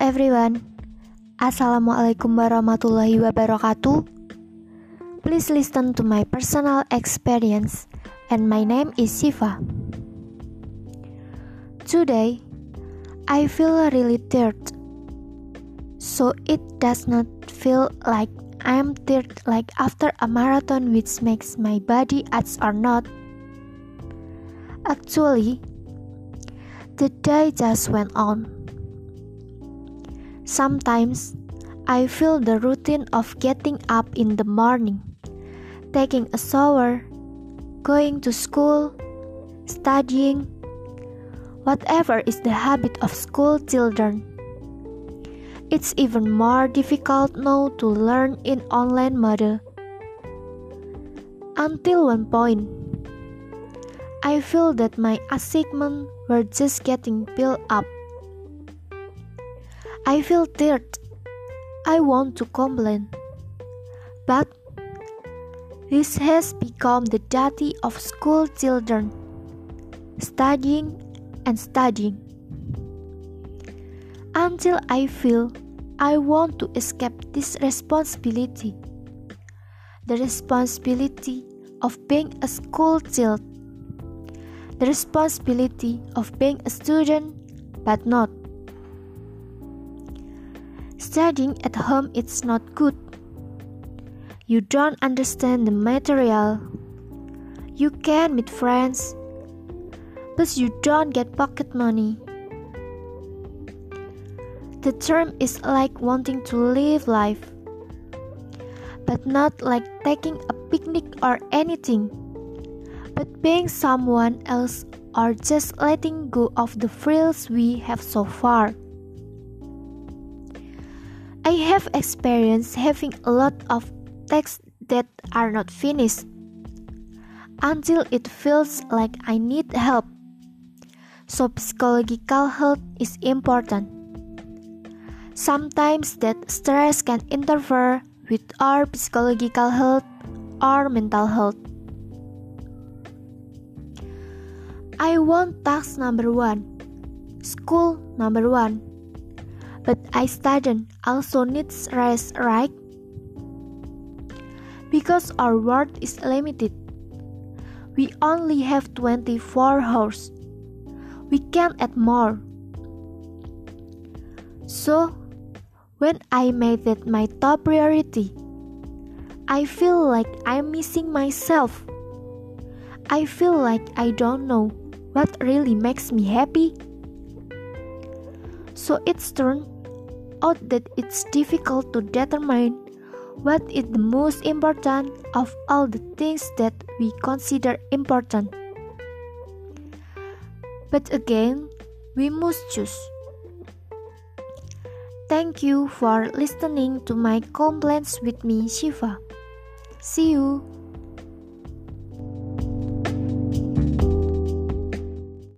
everyone. Assalamualaikum warahmatullahi wabarakatuh. Please listen to my personal experience and my name is Siva. Today, I feel really tired. So it does not feel like I'm tired like after a marathon which makes my body aches or not. Actually, the day just went on. Sometimes I feel the routine of getting up in the morning, taking a shower, going to school, studying, whatever is the habit of school children. It's even more difficult now to learn in online model. Until one point, I feel that my achievements were just getting built up. I feel tired. I want to complain. But this has become the duty of school children studying and studying. Until I feel I want to escape this responsibility. The responsibility of being a school child. The responsibility of being a student, but not Studying at home is not good. You don't understand the material. You can meet friends, but you don't get pocket money. The term is like wanting to live life, but not like taking a picnic or anything, but being someone else or just letting go of the frills we have so far. I have experienced having a lot of texts that are not finished until it feels like I need help. So, psychological health is important. Sometimes that stress can interfere with our psychological health or mental health. I want task number one, school number one but I student also needs rest, right? Because our world is limited. We only have 24 hours. We can't add more. So, when I made that my top priority, I feel like I'm missing myself. I feel like I don't know what really makes me happy. So it's turned out that it's difficult to determine what is the most important of all the things that we consider important. But again, we must choose. Thank you for listening to my complaints with me, Shiva. See you.